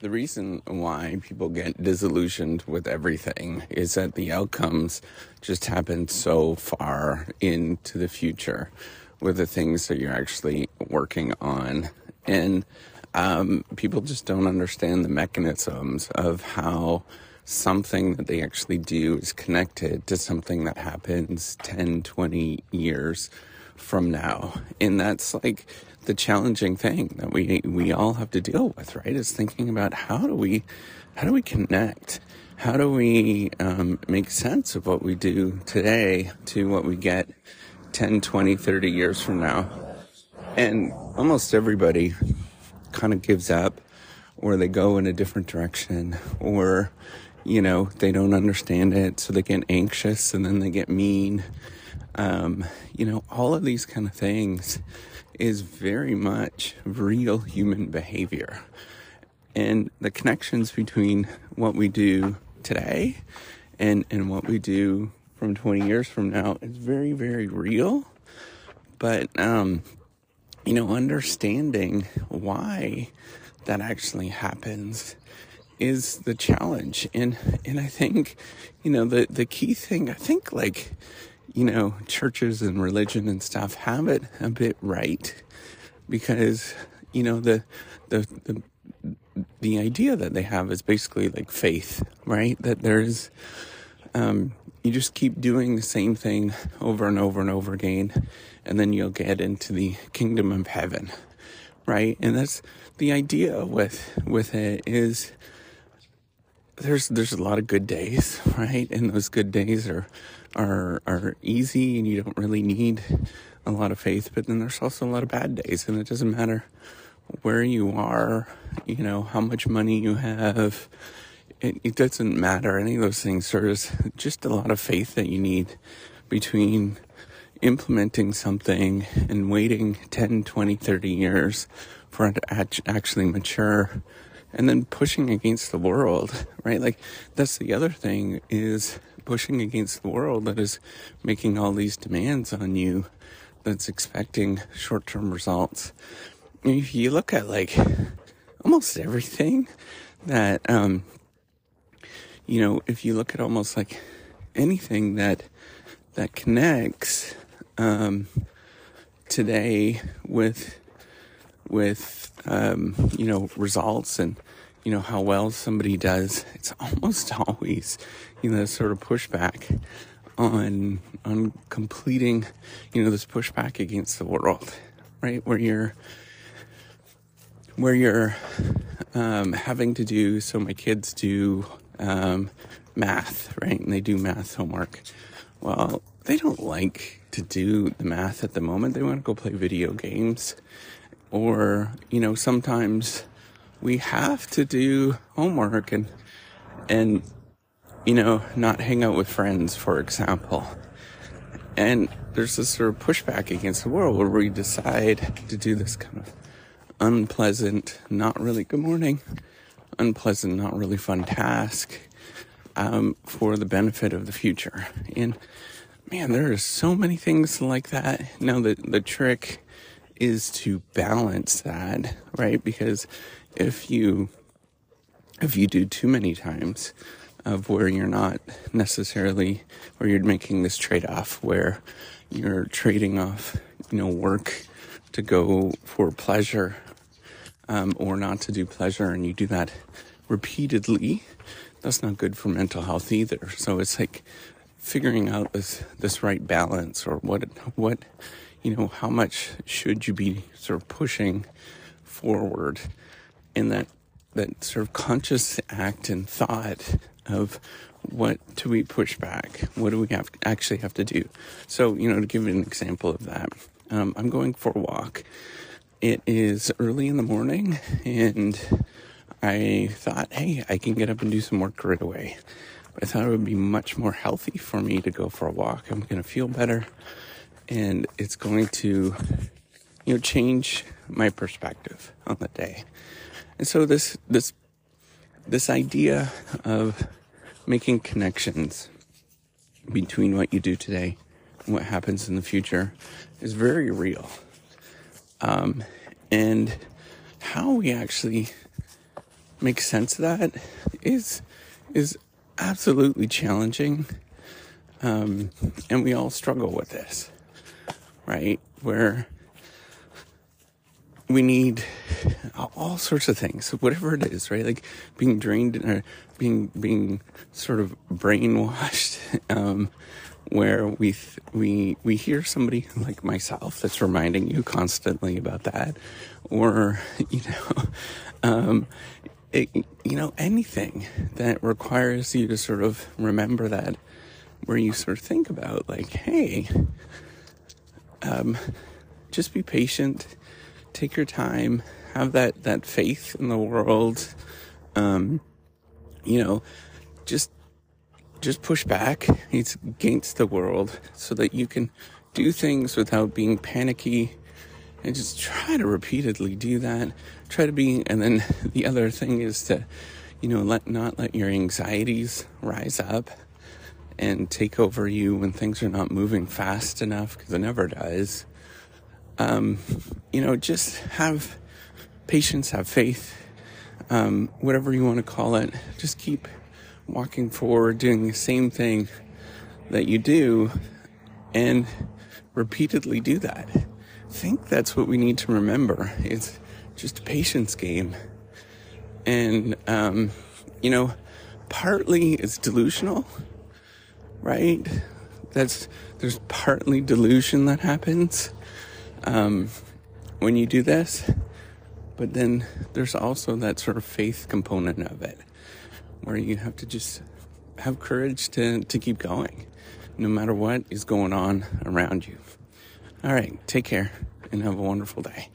the reason why people get disillusioned with everything is that the outcomes just happen so far into the future with the things that you're actually working on. And um, people just don't understand the mechanisms of how something that they actually do is connected to something that happens 10, 20 years from now. And that's like the challenging thing that we we all have to deal with, right? Is thinking about how do we how do we connect? How do we um, make sense of what we do today to what we get 10, 20, 30 years from now? And almost everybody kind of gives up or they go in a different direction or you know they don't understand it so they get anxious and then they get mean. Um, you know all of these kind of things is very much real human behavior. And the connections between what we do today and and what we do from 20 years from now is very very real. But um you know, understanding why that actually happens is the challenge. And and I think, you know, the the key thing, I think like, you know, churches and religion and stuff have it a bit right because, you know, the the the the idea that they have is basically like faith, right? That there's um you just keep doing the same thing over and over and over again and then you'll get into the kingdom of heaven right and that's the idea with with it is there's there's a lot of good days right? And those good days are are are easy and you don't really need a lot of faith but then there's also a lot of bad days and it doesn't matter where you are you know how much money you have. It, it doesn't matter. Any of those things. There's just a lot of faith that you need between implementing something and waiting 10, 20, 30 years for it to actually mature and then pushing against the world, right? Like that's the other thing is pushing against the world that is making all these demands on you that's expecting short-term results. If you look at like almost everything that, um, you know, if you look at almost like anything that, that connects um, today with with um, you know results and you know how well somebody does. It's almost always you know sort of pushback on on completing you know this pushback against the world, right? Where you're where you're um, having to do so my kids do um, math right and they do math homework well they don't like to do the math at the moment. They want to go play video games. Or, you know, sometimes we have to do homework and, and, you know, not hang out with friends, for example. And there's this sort of pushback against the world where we decide to do this kind of unpleasant, not really good morning, unpleasant, not really fun task um, for the benefit of the future. And man, there are so many things like that. Now, the, the trick is to balance that, right? Because if you, if you do too many times of where you're not necessarily, where you're making this trade off where you're trading off, you know, work to go for pleasure, um, or not to do pleasure, and you do that repeatedly, that's not good for mental health either. So it's like figuring out this this right balance or what what you know how much should you be sort of pushing forward in that that sort of conscious act and thought of what do we push back? What do we have actually have to do? So you know to give an example of that um, i'm going for a walk. It is early in the morning and i thought hey i can get up and do some work right away. I thought it would be much more healthy for me to go for a walk. I'm going to feel better and it's going to, you know, change my perspective on the day. And so this, this, this idea of making connections between what you do today and what happens in the future is very real. Um, and how we actually make sense of that is is absolutely challenging. Um, and we all struggle with this, right? Where we need all sorts of things, whatever it is, right? Like being drained or being being sort of brainwashed, um, where we th- we we hear somebody like myself that's reminding you constantly about that, or you know, um, it, you know anything that requires you to sort of remember that, where you sort of think about like, hey, um, just be patient, take your time, have that that faith in the world, um, you know, just just push back it's against the world so that you can do things without being panicky and just try to repeatedly do that. Try to be and then the other thing is to you know let not let your anxieties rise up and take over you when things are not moving fast enough because it never does um, you know just have patience have faith um, whatever you want to call it just keep walking forward, doing the same thing that you do, and repeatedly do that. I think that's what we need to remember. It's just a patience game. And, um, you know, partly it's delusional, right? That's, there's partly delusion that happens um, when you do this, but then there's also that sort of faith component of it where you have to just have courage to, to keep going no matter what is going on around you. All right, take care and have a wonderful day.